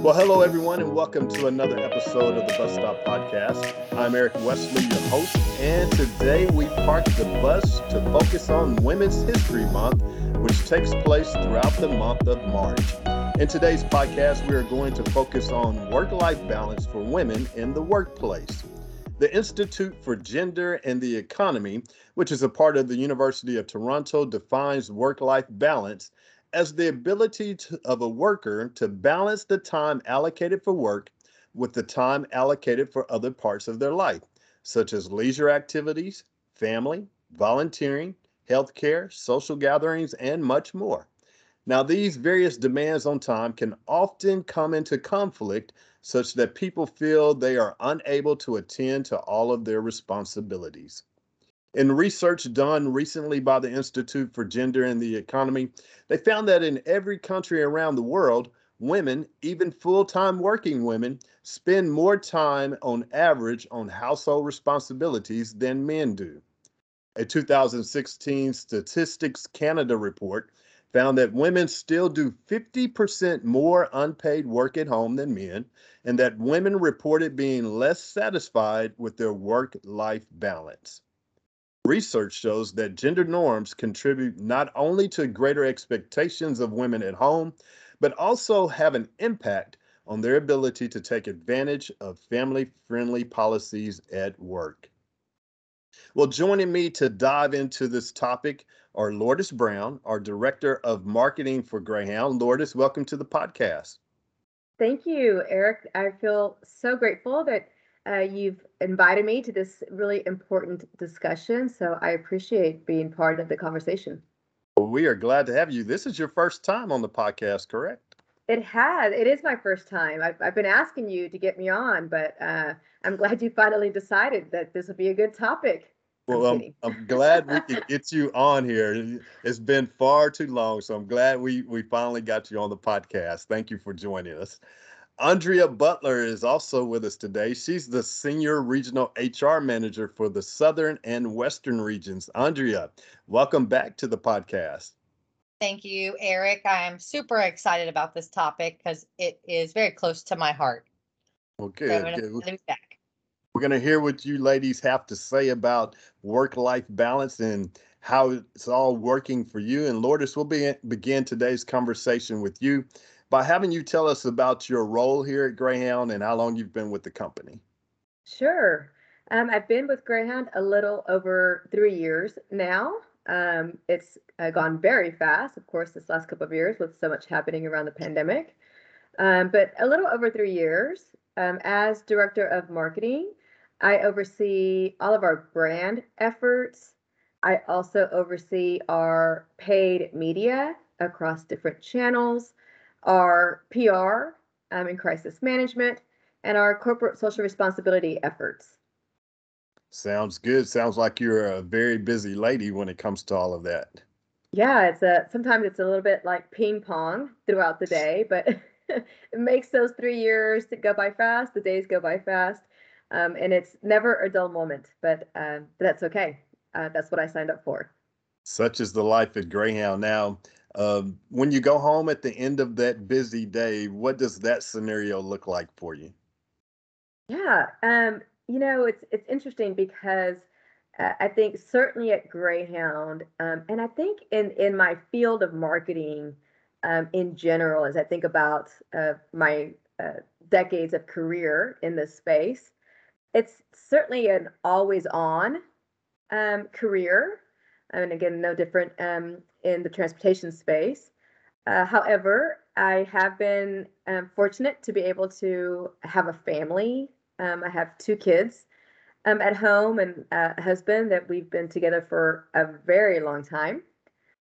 Well, hello, everyone, and welcome to another episode of the Bus Stop Podcast. I'm Eric Wesley, your host, and today we park the bus to focus on Women's History Month, which takes place throughout the month of March. In today's podcast, we are going to focus on work life balance for women in the workplace. The Institute for Gender and the Economy, which is a part of the University of Toronto, defines work life balance as the ability to, of a worker to balance the time allocated for work with the time allocated for other parts of their life, such as leisure activities, family, volunteering, healthcare, social gatherings, and much more. Now, these various demands on time can often come into conflict such that people feel they are unable to attend to all of their responsibilities. In research done recently by the Institute for Gender and the Economy, they found that in every country around the world, women, even full time working women, spend more time on average on household responsibilities than men do. A 2016 Statistics Canada report found that women still do 50% more unpaid work at home than men, and that women reported being less satisfied with their work life balance. Research shows that gender norms contribute not only to greater expectations of women at home, but also have an impact on their ability to take advantage of family friendly policies at work. Well, joining me to dive into this topic are Lourdes Brown, our Director of Marketing for Greyhound. Lourdes, welcome to the podcast. Thank you, Eric. I feel so grateful that uh, you've invited me to this really important discussion. So I appreciate being part of the conversation. Well, we are glad to have you. This is your first time on the podcast, correct? It has. It is my first time. I've, I've been asking you to get me on, but uh, I'm glad you finally decided that this would be a good topic. Well, I'm, I'm, I'm glad we could get you on here. It's been far too long, so I'm glad we we finally got you on the podcast. Thank you for joining us. Andrea Butler is also with us today. She's the Senior Regional HR Manager for the Southern and Western regions. Andrea, welcome back to the podcast. Thank you, Eric. I'm super excited about this topic because it is very close to my heart. Good. So. We're going to hear what you ladies have to say about work life balance and how it's all working for you. And Lourdes, we'll be, begin today's conversation with you by having you tell us about your role here at Greyhound and how long you've been with the company. Sure. Um, I've been with Greyhound a little over three years now. Um, it's uh, gone very fast, of course, this last couple of years with so much happening around the pandemic. Um, but a little over three years. Um, as director of marketing, I oversee all of our brand efforts. I also oversee our paid media across different channels our PR um, and crisis management, and our corporate social responsibility efforts. Sounds good. Sounds like you're a very busy lady when it comes to all of that. Yeah, it's a sometimes it's a little bit like ping pong throughout the day, but it makes those three years go by fast. The days go by fast, um, and it's never a dull moment. But uh, that's okay. Uh, that's what I signed up for. Such is the life at Greyhound. Now, um, when you go home at the end of that busy day, what does that scenario look like for you? Yeah, um, you know, it's it's interesting because uh, I think certainly at Greyhound, um, and I think in in my field of marketing um, in general, as I think about uh, my uh, decades of career in this space, it's certainly an always on um, career. And again, no different um, in the transportation space. Uh, however, I have been um, fortunate to be able to have a family. Um, I have two kids um, at home and a husband that we've been together for a very long time.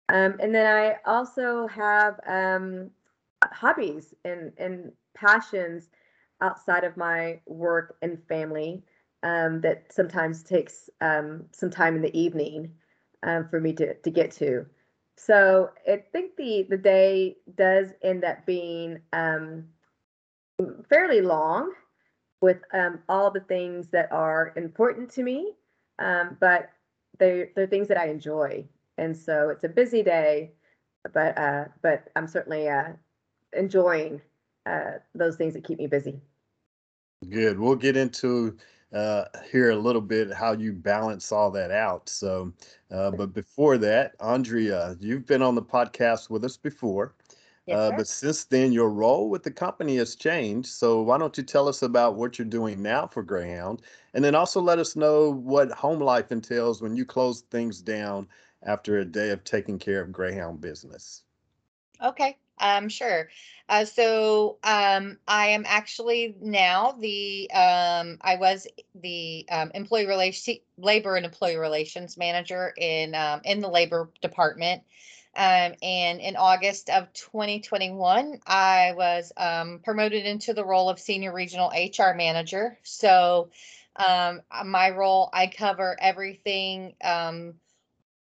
Um, and then I also have um, hobbies and, and passions outside of my work and family that sometimes takes some time in the evening for me to, to get to. So I think the the day does end up being um, fairly long with um, all the things that are important to me, um, but they're, they're things that I enjoy. And so it's a busy day, but uh, but I'm certainly uh, enjoying uh, those things that keep me busy. Good. We'll get into uh, here a little bit how you balance all that out. So, uh, but before that, Andrea, you've been on the podcast with us before. Yes, Uh, but since then, your role with the company has changed. So why don't you tell us about what you're doing now for Greyhound, and then also let us know what home life entails when you close things down after a day of taking care of Greyhound business. Okay, um, sure. Uh, so um, I am actually now the um, I was the um, employee relations, labor and employee relations manager in um, in the labor department. Um, and in August of 2021, I was um, promoted into the role of senior regional HR manager. So um, uh, my role, I cover everything, um,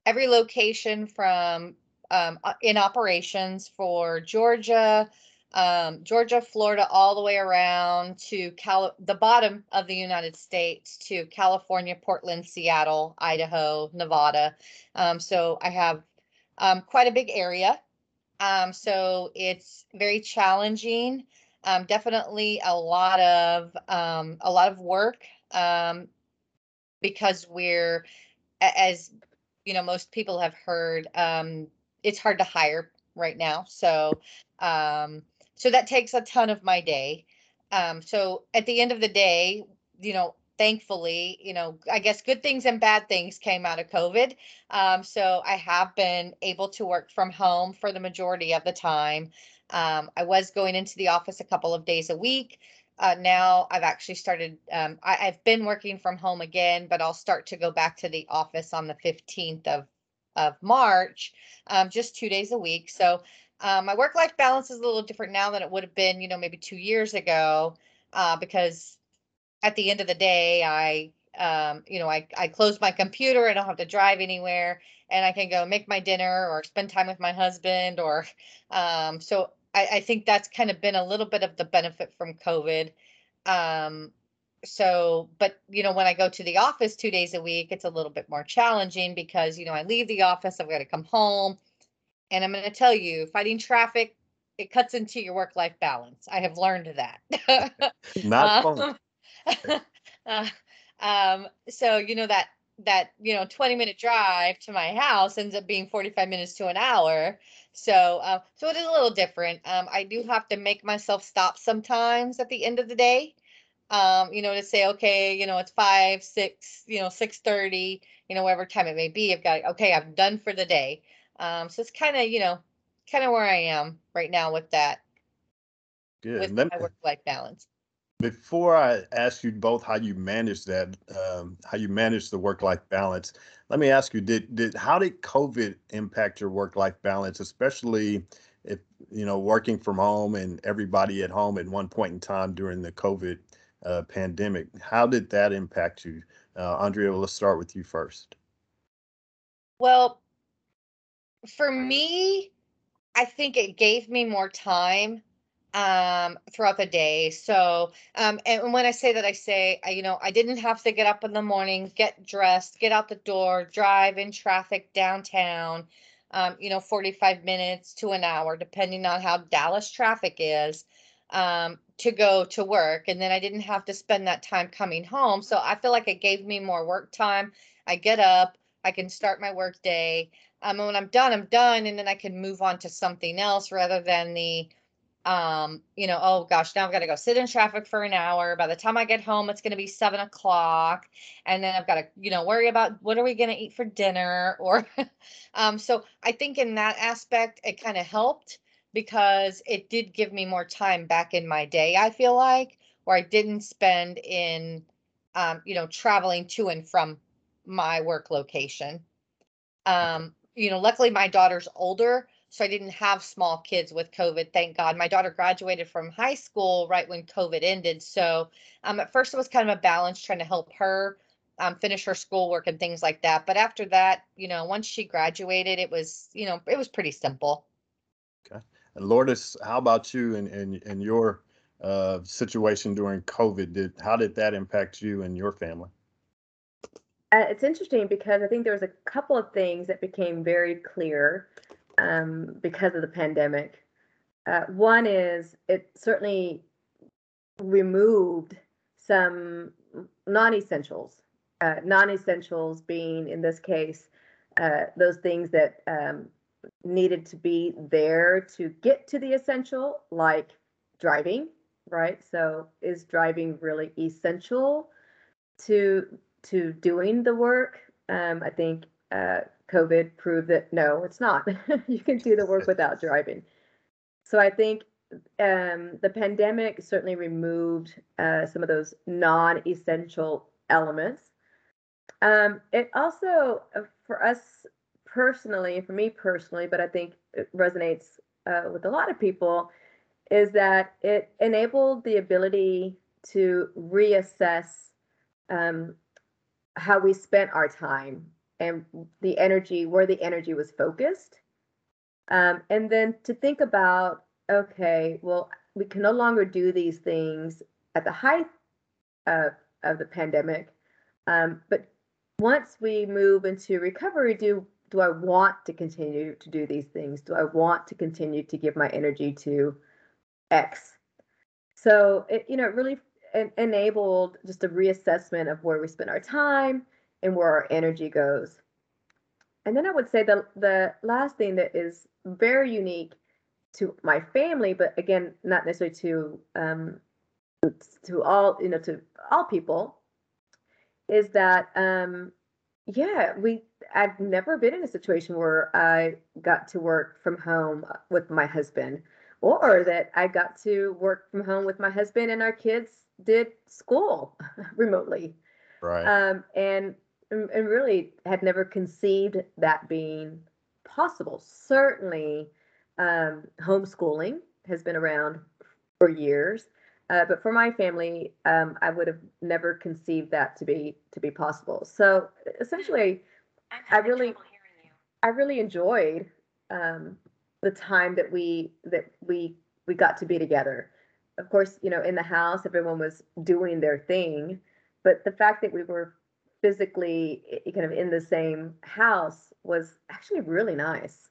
every location from um, uh, in operations for Georgia, um, Georgia, Florida, all the way around to the bottom of the United States to California, Portland, Seattle, Idaho, Nevada. Um, so I have um, quite a big area. Um, so it's very challenging. Um, definitely a lot of um, a lot of work because we're as you know most people have heard it's hard to hire right now. So um, so that takes a ton of my day. Um, so at the end of the day, you know, thankfully, you know, I guess good things and bad things came out of COVID. Um, so I have been able to work from home for the majority of the time. Um, I was going into the office a couple of days a week. Uh, now I've actually started, um, I, I've been working from home again, but I'll start to go back to the office on the 15th of, of March, um, just two days a week. So um, my work life balance is a little different now than it would have been, you know, maybe two years ago, uh, because at the end of the day, I, um, you know, I, I close my computer, I don't have to drive anywhere, and I can go make my dinner or spend time with my husband, or um, so I, I think that's kind of been a little bit of the benefit from COVID. Um, so, but you know, when I go to the office two days a week, it's a little bit more challenging because, you know, I leave the office, I've got to come home. And I'm going to tell you, fighting traffic, it cuts into your work life balance. I have learned that. Not fun. Um, uh, um, so you know that that you know 20 minute drive to my house ends up being 45 minutes to an hour. So uh, so it is a little different. Um, I do have to make myself stop sometimes at the end of the day. Um, you know, to say, okay, you know, it's five, six, you know, six thirty, you know, whatever time it may be. I've got okay, I'm done for the day. Um, so it's kind of, you know, kind of where I am right now with that, Good. with Let my me- work life balance. Before I ask you both how you manage that, um, how you manage the work-life balance, let me ask you, did, did, how did COVID impact your work-life balance, especially if, you know, working from home and everybody at home at one point in time during the COVID uh, pandemic? How did that impact you? Uh, Andrea, let's start with you first. Well, for me, I think it gave me more time um throughout the day. So, um and when I say that I say, you know, I didn't have to get up in the morning, get dressed, get out the door, drive in traffic downtown. Um, you know, 45 minutes to an hour depending on how Dallas traffic is. Um, to go to work and then I didn't have to spend that time coming home. So I feel like it gave me more work time. I get up, I can start my work day. Um, and when I'm done, I'm done, and then I can move on to something else rather than the, um, you know, oh gosh, now I've got to go sit in traffic for an hour. By the time I get home, it's going to be seven o'clock, and then I've got to, you know, worry about what are we going to eat for dinner, or, um, so I think in that aspect, it kind of helped because it did give me more time back in my day. I feel like where I didn't spend in, um, you know, traveling to and from my work location. Um, you know, luckily my daughter's older, so I didn't have small kids with COVID, thank God. My daughter graduated from high school right when COVID ended. So um, at first it was kind of a balance trying to help her um, finish her schoolwork and things like that. But after that, you know, once she graduated, it was, you know, it was pretty simple. And Lourdes, how about you and, and, and your uh, situation during COVID? Did, how did that impact you and your family? Uh, it's interesting because I think there was a couple of things that became very clear um, because of the pandemic. Uh, one is it certainly removed some non-essentials. Uh, non-essentials being, in this case, uh, those things that um, needed to be there to get to the essential, like driving, right? So, is driving really essential to to doing the work? Um, I think uh, COVID proved that no, it's not. you can do the work without driving. So I think um, the pandemic certainly removed uh, some of those non-essential elements. Um, it also, uh, for us personally, for me personally, but I think it resonates uh, with a lot of people, is that it enabled the ability to reassess um, how we spent our time and the energy, where the energy was focused. Um, and then to think about, okay, well, we can no longer do these things at the height of, of the pandemic. Um, but once we move into recovery, do do I want to continue to do these things? Do I want to continue to give my energy to X? So it, you know, it really en- enabled just a reassessment of where we spend our time and where our energy goes. And then I would say the the last thing that is very unique to my family, but again, not necessarily to um, to all you know to all people, is that um, yeah, we I've never been in a situation where I got to work from home with my husband, or that I got to work from home with my husband and our kids did school remotely. Right. Um, and and and really had never conceived that being possible. Certainly, um, homeschooling has been around for years, uh, but for my family, um, I would have never conceived that to be to be possible. So essentially, I'm I really-. I really enjoyed um, the time that we that we we got to be together. Of course, you know, in the house, everyone was doing their thing, but the fact that we were physically kind of in the same house was actually really nice.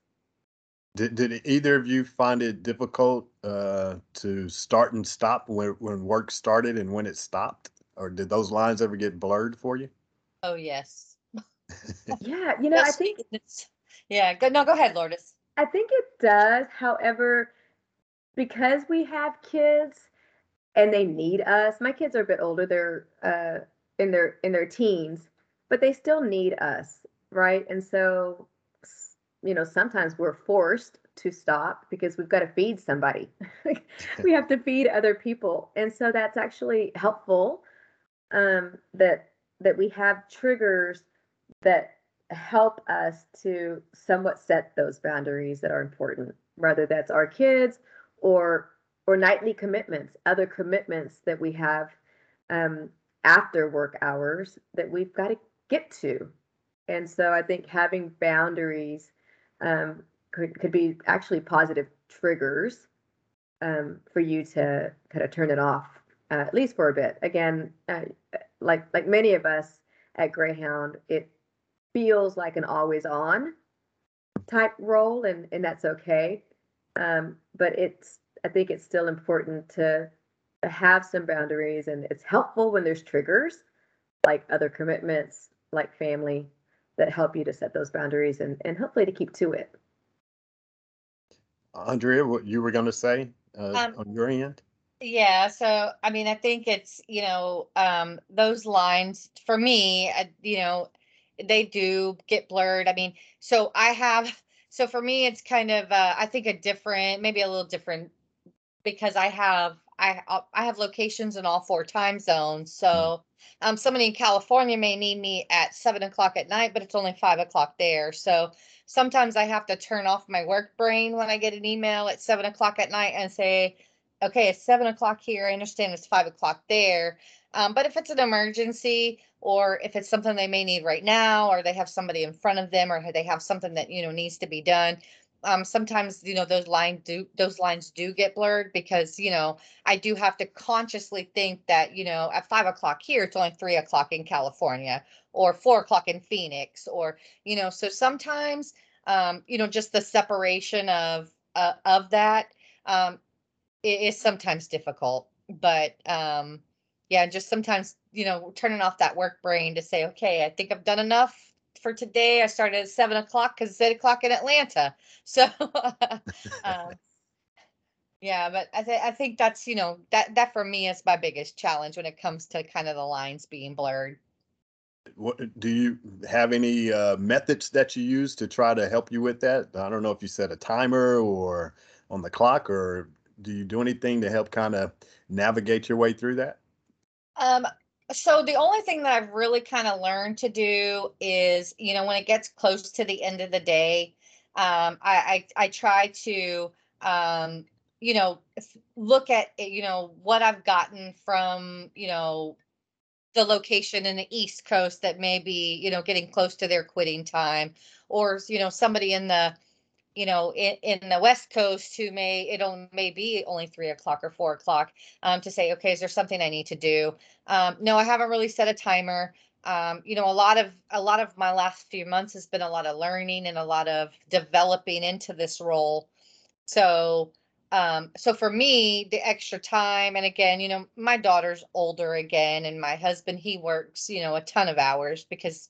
Did, did either of you find it difficult uh, to start and stop when, when work started and when it stopped? Or did those lines ever get blurred for you? Oh, yes. Yeah, you know, I think it's- Yeah, go, no, go ahead, Lourdes. I think it does. However, because we have kids and they need us, my kids are a bit older. They're uh, in their in their teens, but they still need us, right? And so, s- you know, sometimes we're forced to stop because we've got to feed somebody. we have to feed other people, and so that's actually helpful. Um, that that we have triggers that help us to somewhat set those boundaries that are important whether that's our kids or or nightly commitments other commitments that we have um, after work hours that we've got to get to and so i think having boundaries um, could, could be actually positive triggers um, for you to kind of turn it off uh, at least for a bit. Again uh, like like many of us at greyhound it feels like an always on type role and and that's okay. Um, but it's i think it's still important to have some boundaries and it's helpful when there's triggers like other commitments like family that help you to set those boundaries and and hopefully to keep to it Andrea, what you were going to say uh, Um, on your end? Yeah, so I mean, I think it's, you know, um, those lines for me, uh, you know, they do get blurred. I mean, so I have, so for me, it's kind of, uh, I think a different, maybe a little different because I have, I, uh, I have locations in all four time zones. So, um, somebody in California may need me at seven o'clock at night, but it's only five o'clock there. So sometimes I have to turn off my work brain when I get an email at seven o'clock at night and say, okay, it's seven o'clock here. I understand it's five o'clock there. Um, but if it's an emergency or if it's something they may need right now, or they have somebody in front of them, or they have something that you know needs to be done, um, sometimes you know those lines do those lines do get blurred because you know I do have to consciously think that you know at five o'clock here it's only three o'clock in California or four o'clock in Phoenix or you know so sometimes um, you know just the separation of uh, of that um, is sometimes difficult, but um, yeah, just sometimes, you know, turning off that work brain to say, okay, I think I've done enough for today. I started at seven o'clock because it's eight o'clock in Atlanta. So, um, yeah, but I think I think that's, you know, that that for me is my biggest challenge when it comes to kind of the lines being blurred. What do you have any uh, methods that you use to try to help you with that? I don't know if you set a timer or on the clock, or do you do anything to help kind of navigate your way through that? Um, so the only thing that I've really kind of learned to do is, you know, when it gets close to the end of the day, um, I, I I try to um, you know, look at eh, you know what I've gotten from you know the location in the East Coast that may be you know getting close to their quitting time, or you know somebody in the you know, in, in the West Coast who may it may be only three o'clock or four o'clock um, to say, okay, is there something I need to do? Um, no, I haven't really set a timer. Um, you know, a lot of a lot of my last few months has been a lot of learning and a lot of developing into this role. So, um, so for me, the extra time, and again, you know, my daughter's older again, and my husband he works, you know, a ton of hours because,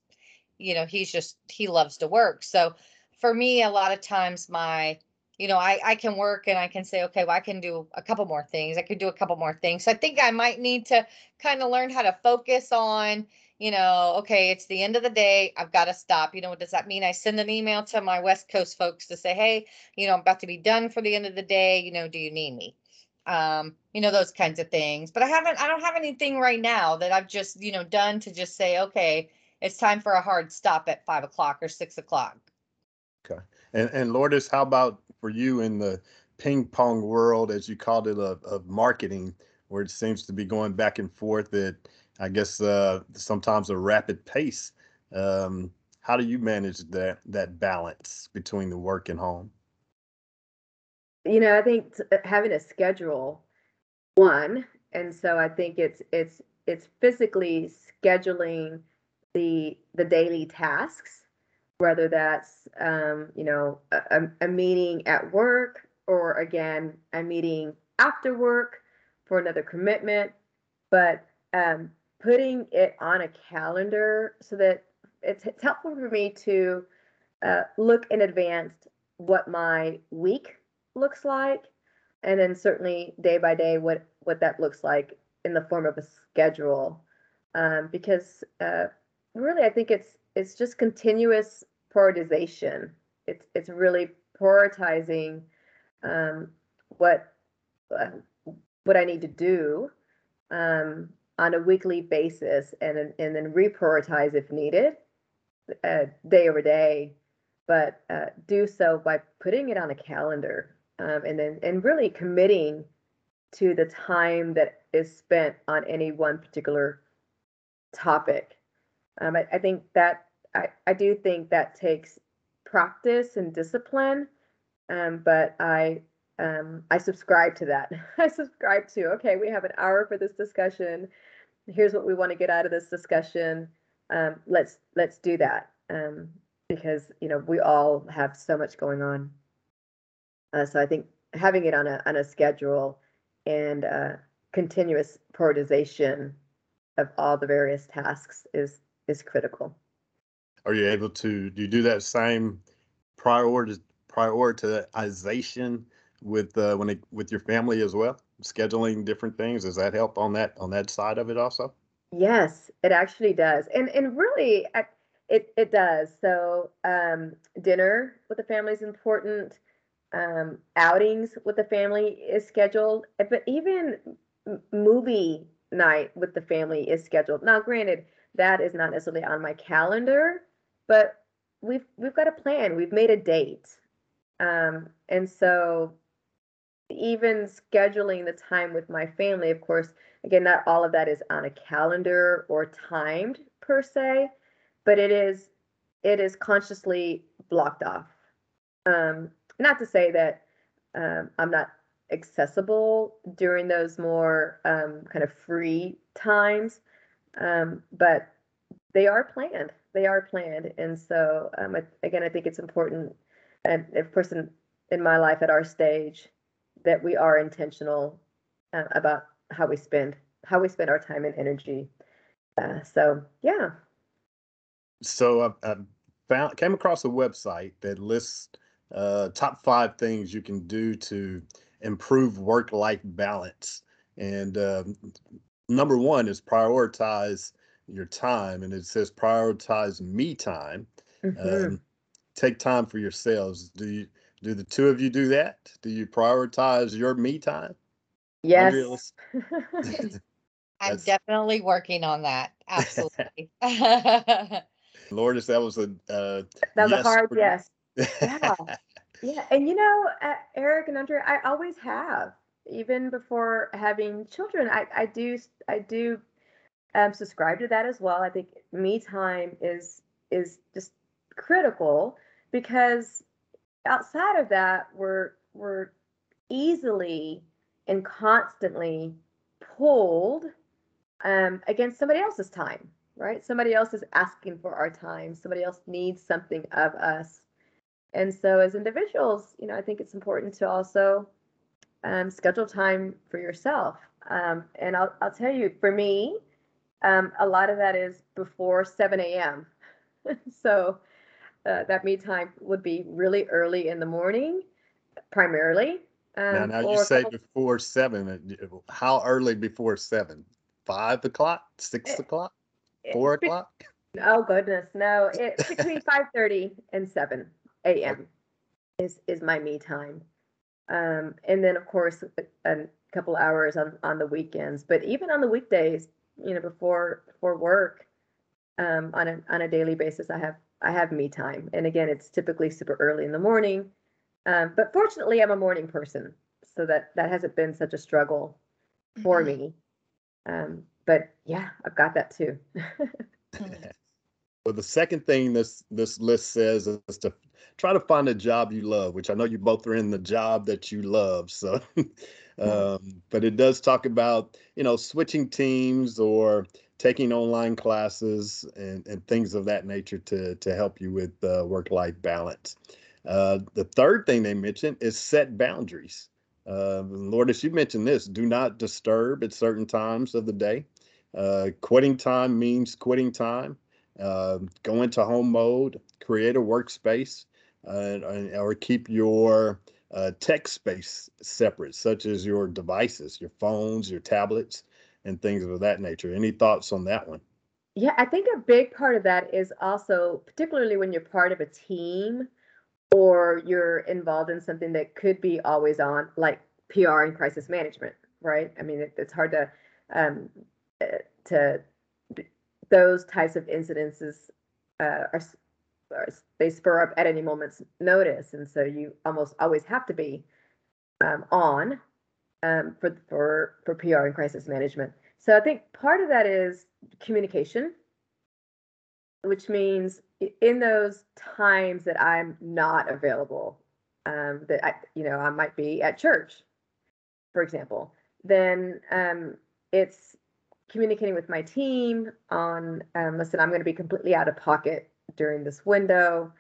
you know, he's just he loves to work. So for me, a lot of times my, you know, I, I can work and I can say, okay, well, I can do a couple more things. I could do a couple more things. So I think I might need to kind of learn how to focus on, you know, okay, it's the end of the day. I've got to stop. You know, what does that mean? I send an email to my West Coast folks to say, hey, you know, I'm about to be done for the end of the day. You know, do you need me? Um, you know, those kinds of things. But I haven't, I don't have anything right now that I've just, you know, done to just say, okay, it's time for a hard stop at five o'clock or six o'clock. Okay. And and Lourdes, how about for you in the ping pong world, as you called it, of, of marketing, where it seems to be going back and forth at, I guess, uh, sometimes a rapid pace. Um, how do you manage that that balance between the work and home? You know, I think uh, having a schedule, one, and so I think it's it's it's physically scheduling the the daily tasks whether that's um, you know a, a meeting at work or again a meeting after work for another commitment. But um, putting it on a calendar so that it's, it's helpful for me to uh, look in advance what my week looks like and then certainly day by day what what that looks like in the form of a schedule. Um, because uh, really i think it's it's just continuous prioritization. It's it's really prioritizing um, what uh, what I need to do um, on a weekly basis, and and then reprioritize if needed, uh, day over day. But uh, do so by putting it on a calendar, um, and then and really committing to the time that is spent on any one particular topic. Um, I, I think that I, I do think that takes practice and discipline. Um, but I um, I subscribe to that. I subscribe to okay, we have an hour for this discussion. Here's what we want to get out of this discussion. Um, let's let's do that um, because you know we all have so much going on. Uh, so I think having it on a on a schedule and uh, continuous prioritization of all the various tasks is is critical. Are you able to do you do that same priority prioritization with uh, when it, with your family as well? Scheduling different things does that help on that on that side of it also? Yes, it actually does, and and really, it it does. So um, dinner with the family is important. Um, outings with the family is scheduled, but even movie night with the family is scheduled. Now, granted, that is not necessarily on my calendar, but we've we've got a plan. We've made a date, um, and so even scheduling the time with my family, of course, again, not all of that is on a calendar or timed per se, but it is it is consciously blocked off. Um, not to say that um, I'm not accessible during those more um, kind of free times, um, but they are planned they are planned. And so, um, I, again, I think it's important, and of course, in, in my life at our stage, that we are intentional uh, about how we spend how we spend our time and energy. Uh, so yeah, So I, I found came across a website that lists uh, top five things you can do to improve work-life balance. And um, number one is prioritize your time, and it says prioritize me time. Mhm. Um, take time for yourselves. Do you do the two of you do that? Do you prioritize your me time? yes. I'm definitely working on that. Absolutely. Lourdes, that was a uh, that was yes a hard for yes. Yeah. Yeah, and you know, uh, Eric and Andrea, I always have, even before having children. I, I do, I do, um, subscribe to that as well. I think me time is is just critical because outside of that, we're we're easily and constantly pulled um, against somebody else's time, right? Somebody else is asking for our time. Somebody else needs something of us. And so, as individuals, you know, I think it's important to also um, schedule time for yourself. Um, and I'll, I'll tell you, for me, um, a lot of that is before 7 a.m. so, uh, that me time would be really early in the morning, primarily. Um, Now, now you say couple- before seven. uh, How early before seven? Five o'clock? Six Eh, o'clock? eh, Four be- o'clock? Oh goodness, no! It between five thirty and seven a.m. is is my me time, um, and then of course a, a couple hours on on the weekends. But even on the weekdays, you know, before before work, um, on a on a daily basis, I have I have me time, and again, it's typically super early in the morning. Um, but fortunately, I'm a morning person, so that that hasn't been such a struggle for Mhm. me. Um, but yeah, I've got that too. Mhm. Well, the second thing this this list says is to try to find a job you love, which I know you both are in the job that you love. So, um, but it does talk about you know switching teams or taking online classes and, and things of that nature to to help you with uh, work life balance. Uh, the third thing they mentioned is set boundaries. Uh, Lourdes, you mentioned this: do not disturb at certain times of the day. Uh, quitting time means quitting time uh, go into home mode, create a workspace, uh, or keep your uh, tech space separate, such as your devices, your phones, your tablets, and things of that nature. Any thoughts on that one? Yeah, I think a big part of that is also, particularly when you're part of a team or you're involved in something that could be always on, like PR and crisis management, right? I mean, it, it's hard to, um, uh, to, those types of incidences uh, are, they spur up at any moment's notice. And so you almost always have to be um, on um, for, for, for PR and crisis management. So I think part of that is communication, which means in those times that I'm not available, um, that I, you know, I might be at church, for example, then um, it's communicating with my team on, um, listen, I'm going to be completely out of pocket during this window.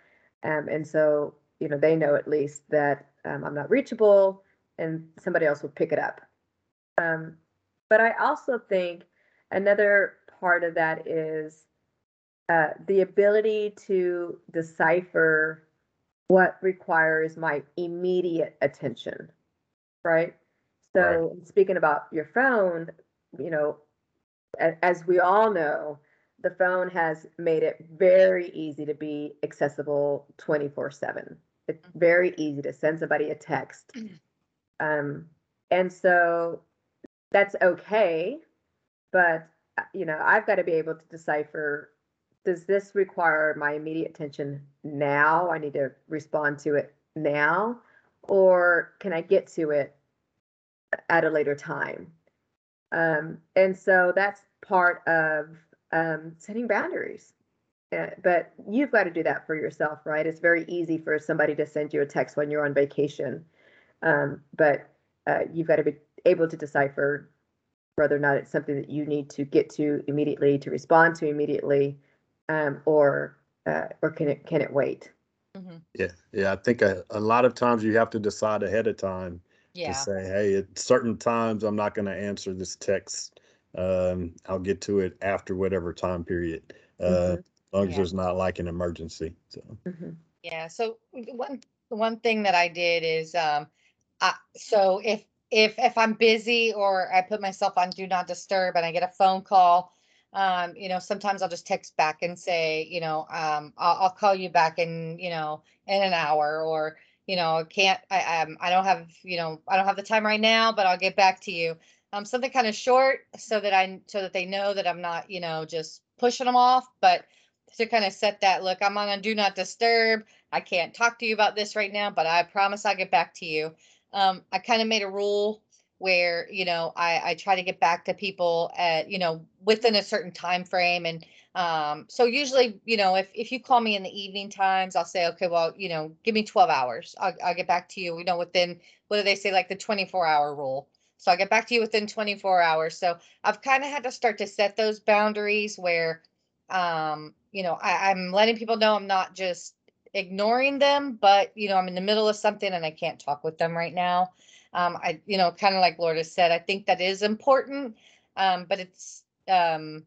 Um, and so, you know, they know at least that um, I'm not reachable and somebody else will pick it up. Um, but I also think another part of that is uh, the ability to decipher what requires my immediate attention, right? So, speaking about your phone, you know, as we all know, the phone has made it very easy to be accessible 24 7. It's very easy to send somebody a text. Um, and so that's okay. But, uh, you know, I've got to be able to decipher does this require my immediate attention now? I need to respond to it now. Or can I get to it at a later time? Um, and so that's part of um, setting boundaries. Uh, but you've got to do that for yourself, right? It's very easy for somebody to send you a text when you're on vacation. Um, but uh, you've got to be able to decipher whether or not it's something that you need to get to immediately, to respond to immediately, um, or uh, or can it can it wait? Mhm. Yeah, yeah. I think a, a lot of times you have to decide ahead of time Yeah. to say, hey, at certain times I'm not going to answer this text. Um, I'll get to it after whatever time period, uh, Mhm. as long as Yeah. there's not like an emergency. So, Mhm. Yeah, so one the one thing that I did is um I, so if if if I'm busy or I put myself on do not disturb and I get a phone call, um, you know, sometimes I'll just text back and say, you know, um I'll, I'll call you back in, you know, in an hour or you know, can't I um I don't have, you know, I don't have the time right now, but I'll get back to you. Um something kind of short so that I so that they know that I'm not, you know, just pushing them off, but to kind of set that look, I'm on a do not disturb. I can't talk to you about this right now, but I promise I'll get back to you. Um, I kind of made a rule where, you know, I, I try to get back to people at, you know, within a certain time frame. And um, so usually, you know, if, if you call me in the evening times, I'll say, okay, well, you know, give me 12 hours. I'll, I'll get back to you, you know, within, what do they say, like the 24 hour rule. So I'll get back to you within 24 hours. So I've kind of had to start to set those boundaries where, um, you know, I, I'm letting people know I'm not just ignoring them, but you know, I'm in the middle of something and I can't talk with them right now. Um, I, you know, kind of like Lourdes said, I think that is important. Um, but it's, um,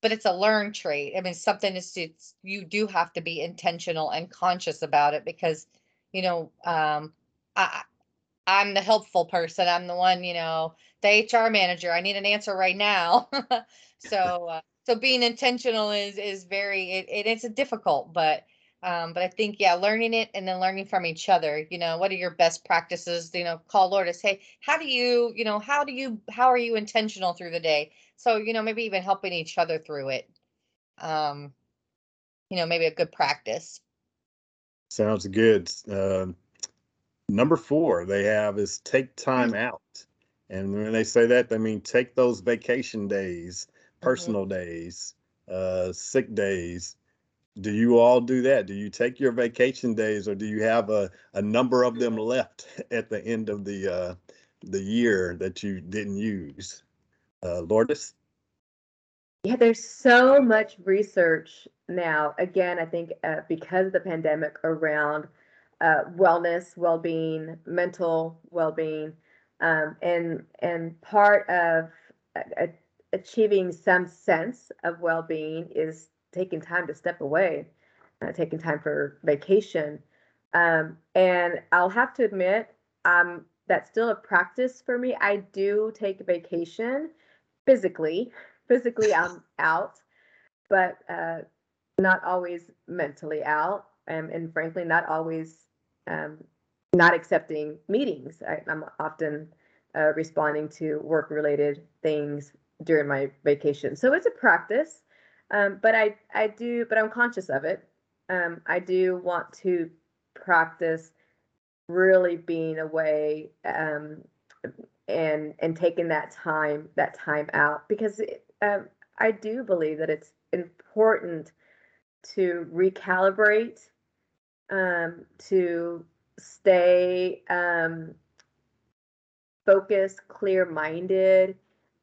but it's a learned trait. I mean, something is it's you do have to be intentional and conscious about it because, you know, um, I I'm the helpful person. I'm the one, you know, the HR manager. I need an answer right now. so, uh, so being intentional is is very it, it it's difficult, but um, but I think yeah, learning it and then learning from each other. You know, what are your best practices? You know, call Lourdes. Hey, how do you, you know, how do you, how are you intentional through the day? So you know, maybe even helping each other through it. Um, you know, maybe a good practice. sounds good. Um, number four they have is take time out. And when they say that, they mean take those vacation days, personal days, uh, sick days. Do you all do that? Do you take your vacation days or do you have a, a number of them left at the end of the uh, the year that you didn't use? Uh, Lourdes? Yeah, there's so much research now. Again, I think uh, because of the pandemic around uh, wellness, well-being, mental well-being, um, and and part of uh, achieving some sense of well-being is taking time to step away, uh, taking time for vacation. Um, and I'll have to admit, um, that's still a practice for me. I do take a vacation physically physically I'm out, but uh, not always mentally out, um, and frankly, not always um, not accepting meetings. I, am often uh, responding to work-related things during my vacation, so it's a practice. Um, but I I do, but I'm conscious of it. Um, I do want to practice really being away um, and and taking that time that time out because it, um, I do believe that it's important to recalibrate, um, to stay um, focused, clear minded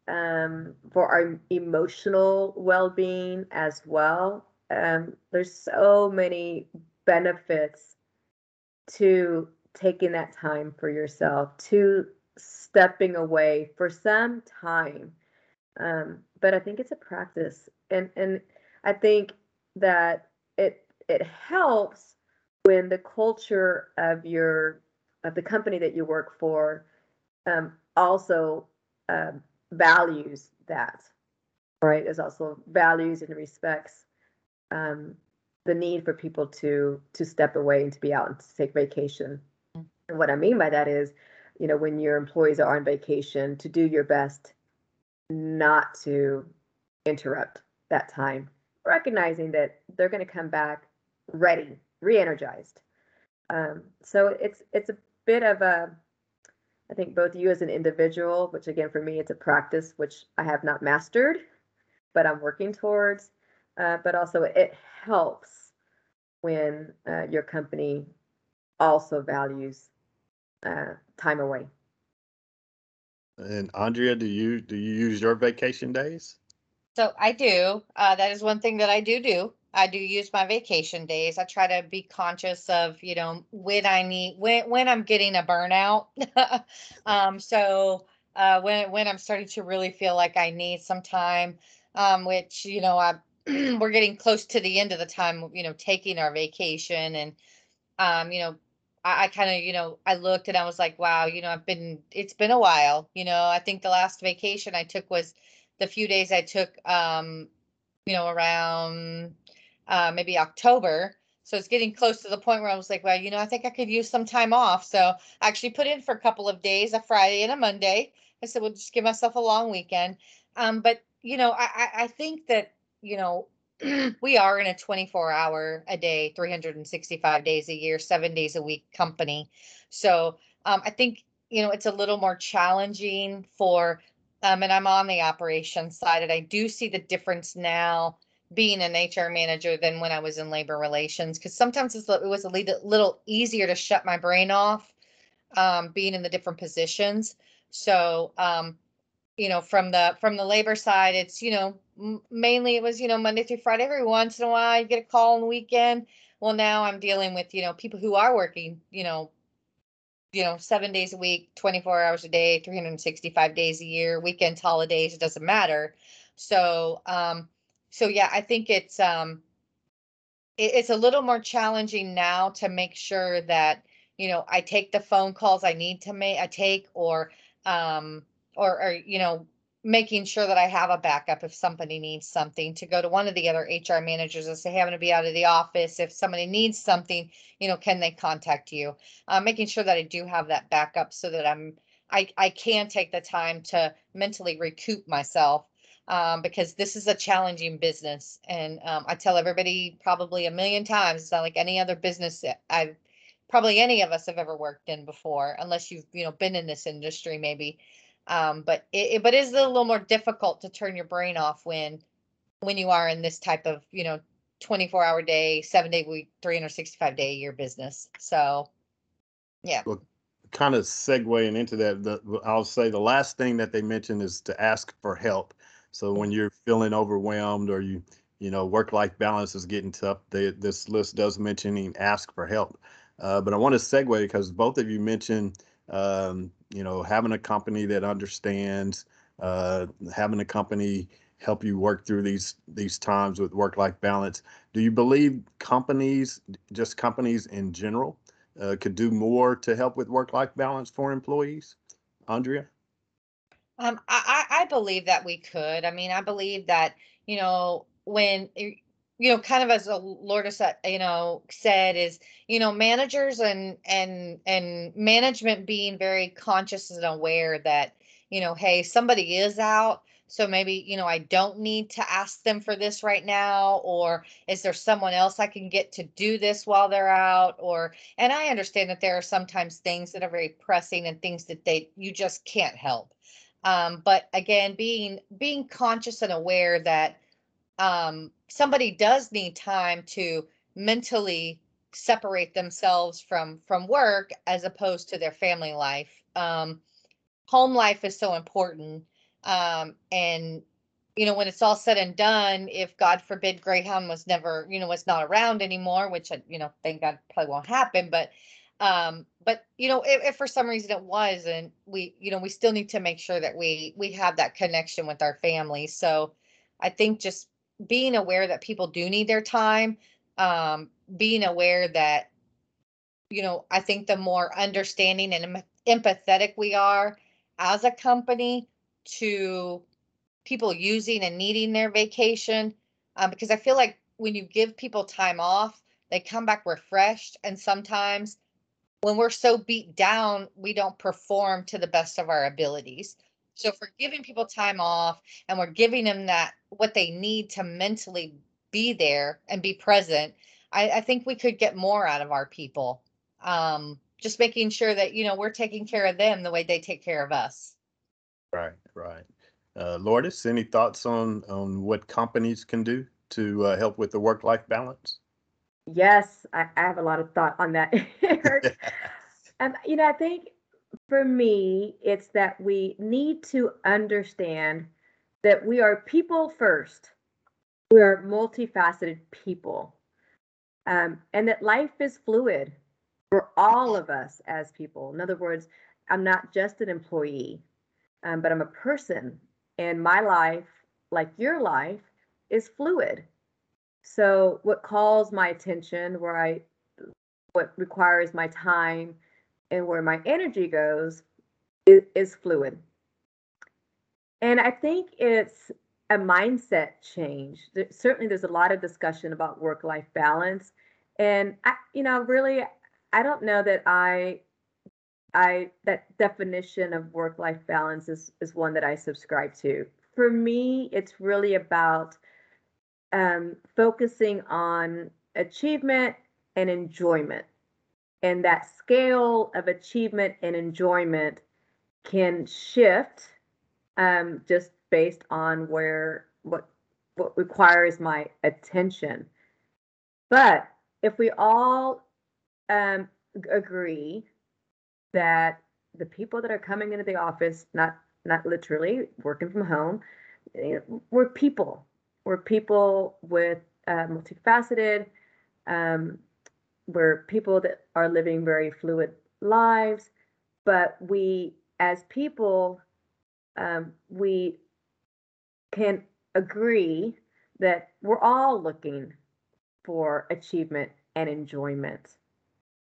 um, for our emotional well being as well. Um, there's so many benefits to taking that time for yourself, to stepping away for some time. Um, but I think it's a practice, and and I think that it it helps when the culture of your of the company that you work for um, also um, values that, right? Is also values and respects um, the need for people to to step away and to be out and to take vacation. And what I mean by that is, you know, when your employees are on vacation, to do your best not to interrupt that time, recognizing that they're going to come back ready, re-energized. Um, so it's it's a bit of a, I think both you as an individual, which again for me it's a practice which I have not mastered, but I'm working towards. Uh, but also it helps when uh, your company also values uh, time away. And Andrea, do you do you use your vacation days? So I do. Uh, that is one thing that I do do. I do use my vacation days. I try to be conscious of, you know, when I need when when I'm getting a burnout. um, so uh, when when I'm starting to really feel like I need some time, um, which you know I we're getting close to the end of the time, you know, taking our vacation and um, you know, I, I kind of, you know, I looked and I was like, wow, you know, I've been it's been a while. You know, I think the last vacation I took was the few days I took um, you know, around uh, maybe October. So it's getting close to the point where I was like, well, you know, I think I could use some time off. So I actually put in for a couple of days, a Friday and a Monday. I said, well, just give myself a long weekend. Um, but you know, I, I, think that, you know, we are in a 24 hour a day, 365 days a year, seven days a week company. So um, I think, you know, it's a little more challenging for, um, and I'm on the operations side, and I do see the difference now being an HR manager than when I was in labor relations because sometimes it was a little easier to shut my brain off um, being in the different positions. So, um, you know, from the from the labor side, it's you know m- mainly it was you know Monday through Friday. Every once in a while, you get a call on the weekend. Well, now I'm dealing with you know people who are working you know you know seven days a week, 24 hours a day, 365 days a year, weekends, holidays. It doesn't matter. So um, so yeah, I think it's um it, it's a little more challenging now to make sure that you know I take the phone calls I need to make I take or um or or you know making sure that I have a backup if somebody needs something to go to one of the other HR managers and say, going to be out of the office. If somebody needs something, you know, can they contact you? Uh, making sure that I do have that backup so that I'm I, I can take the time to mentally recoup myself um, because this is a challenging business. And um, I tell everybody probably a million times, it's not like any other business I've probably any of us have ever worked in before, unless you've you know been in this industry maybe. Um, but it, it but it is a little more difficult to turn your brain off when when you are in this type of you know 24 hour day, seven day week, 365 day a year business. So yeah. Well, kind of segueing into that, the, I'll say the last thing that they mentioned is to ask for help. So when you're feeling overwhelmed or you, you know, work-life balance is getting tough, they, this list does mention ask for help. Uh, but I want to segue because both of you mentioned, um, you know, having a company that understands, uh, having a company help you work through these these times with work-life balance. Do you believe companies, just companies in general, uh, could do more to help with work-life balance for employees? Andrea? Um, I, I believe that we could. I mean, I believe that, you know, when, you know, kind of as Lourdes said, you know, said is, you know, managers and, and, and management being very conscious and aware that, you know, hey, somebody is out. So maybe, you know, I don't need to ask them for this right now, or is there someone else I can get to do this while they're out? Or, and I understand that there are sometimes things that are very pressing and things that they, you just can't help. Um, but again, being being conscious and aware that um, somebody does need time to mentally separate themselves from from work as opposed to their family life. Um, home life is so important, um, and you know when it's all said and done, if God forbid Greyhound was never you know was not around anymore, which you know thank God probably won't happen, but um but you know if, if, for some reason it was and we you know we still need to make sure that we we have that connection with our family. So i think just being aware that people do need their time um being aware that you know i think the more understanding and empathetic we are as a company to people using and needing their vacation um, because i feel like when you give people time off they come back refreshed and sometimes when we're so beat down, we don't perform to the best of our abilities. So if we're giving people time off and we're giving them that what they need to mentally be there and be present, I, I think we could get more out of our people. Um, just making sure that you know we're taking care of them the way they take care of us. Right, right. Uh, Lourdes, any thoughts on on what companies can do to uh, help with the work life balance? Yes, I, I have a lot of thought on that. and you know, I think for me, it's that we need to understand that we are people first. we are multifaceted people, um, and that life is fluid for all of us as people. In other words, I'm not just an employee, um, but I'm a person, and my life, like your life, is fluid. So, what calls my attention, where I, what requires my time, and where my energy goes, is, is fluid. And I think it's a mindset change. There, certainly, there's a lot of discussion about work-life balance, and I, you know, really, I don't know that I, I that definition of work-life balance is is one that I subscribe to. For me, it's really about um, focusing on achievement and enjoyment, and that scale of achievement and enjoyment can shift um, just based on where what what requires my attention. But if we all um, agree that the people that are coming into the office, not not literally working from home, eh, we're people. We're people with uh, multifaceted. Um, we're people that are living very fluid lives, but we, as people, um, we can agree that we're all looking for achievement and enjoyment.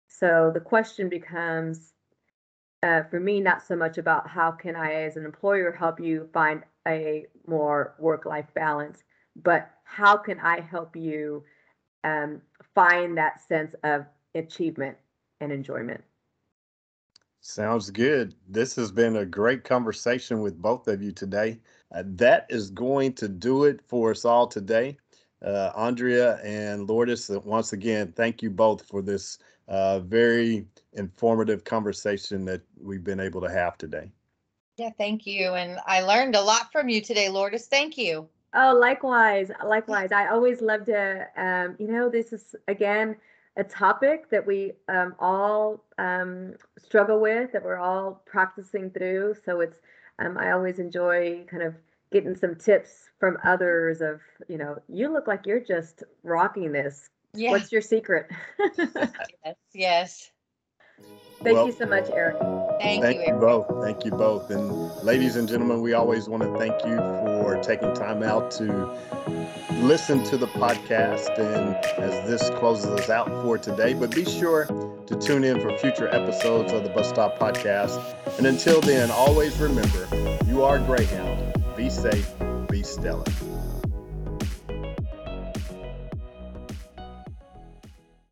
So the question becomes uh, for me, not so much about how can I, as an employer, help you find a more work life balance, but how can I help you um, find that sense of achievement and enjoyment? Sounds good. This has been a great conversation with both of you today. Uh, that is going to do it for us all today. Uh, Andrea and Lourdes, uh, once again, thank you both for this uh, very informative conversation that we've been able to have today. Yeah, thank you. And I learned a lot from you today, Lourdes. Thank you. Oh, likewise, likewise. I always love to, um, you know, this is again a topic that we um, all um, struggle with, that we're all practicing through. So it's, um, I always enjoy kind of getting some tips from others of, you know, you look like you're just rocking this. Yeah. What's your secret? yes. Yes. Thank Well- you so much, Eric. Thank, Thank you. you both. Thank you both. And ladies and gentlemen, we always want to thank you for taking time out to listen to the podcast. And as this closes us out for today, but be sure to tune in for future episodes of the Bus Stop Podcast. And until then, always remember you are Greyhound. Be safe, be stellar.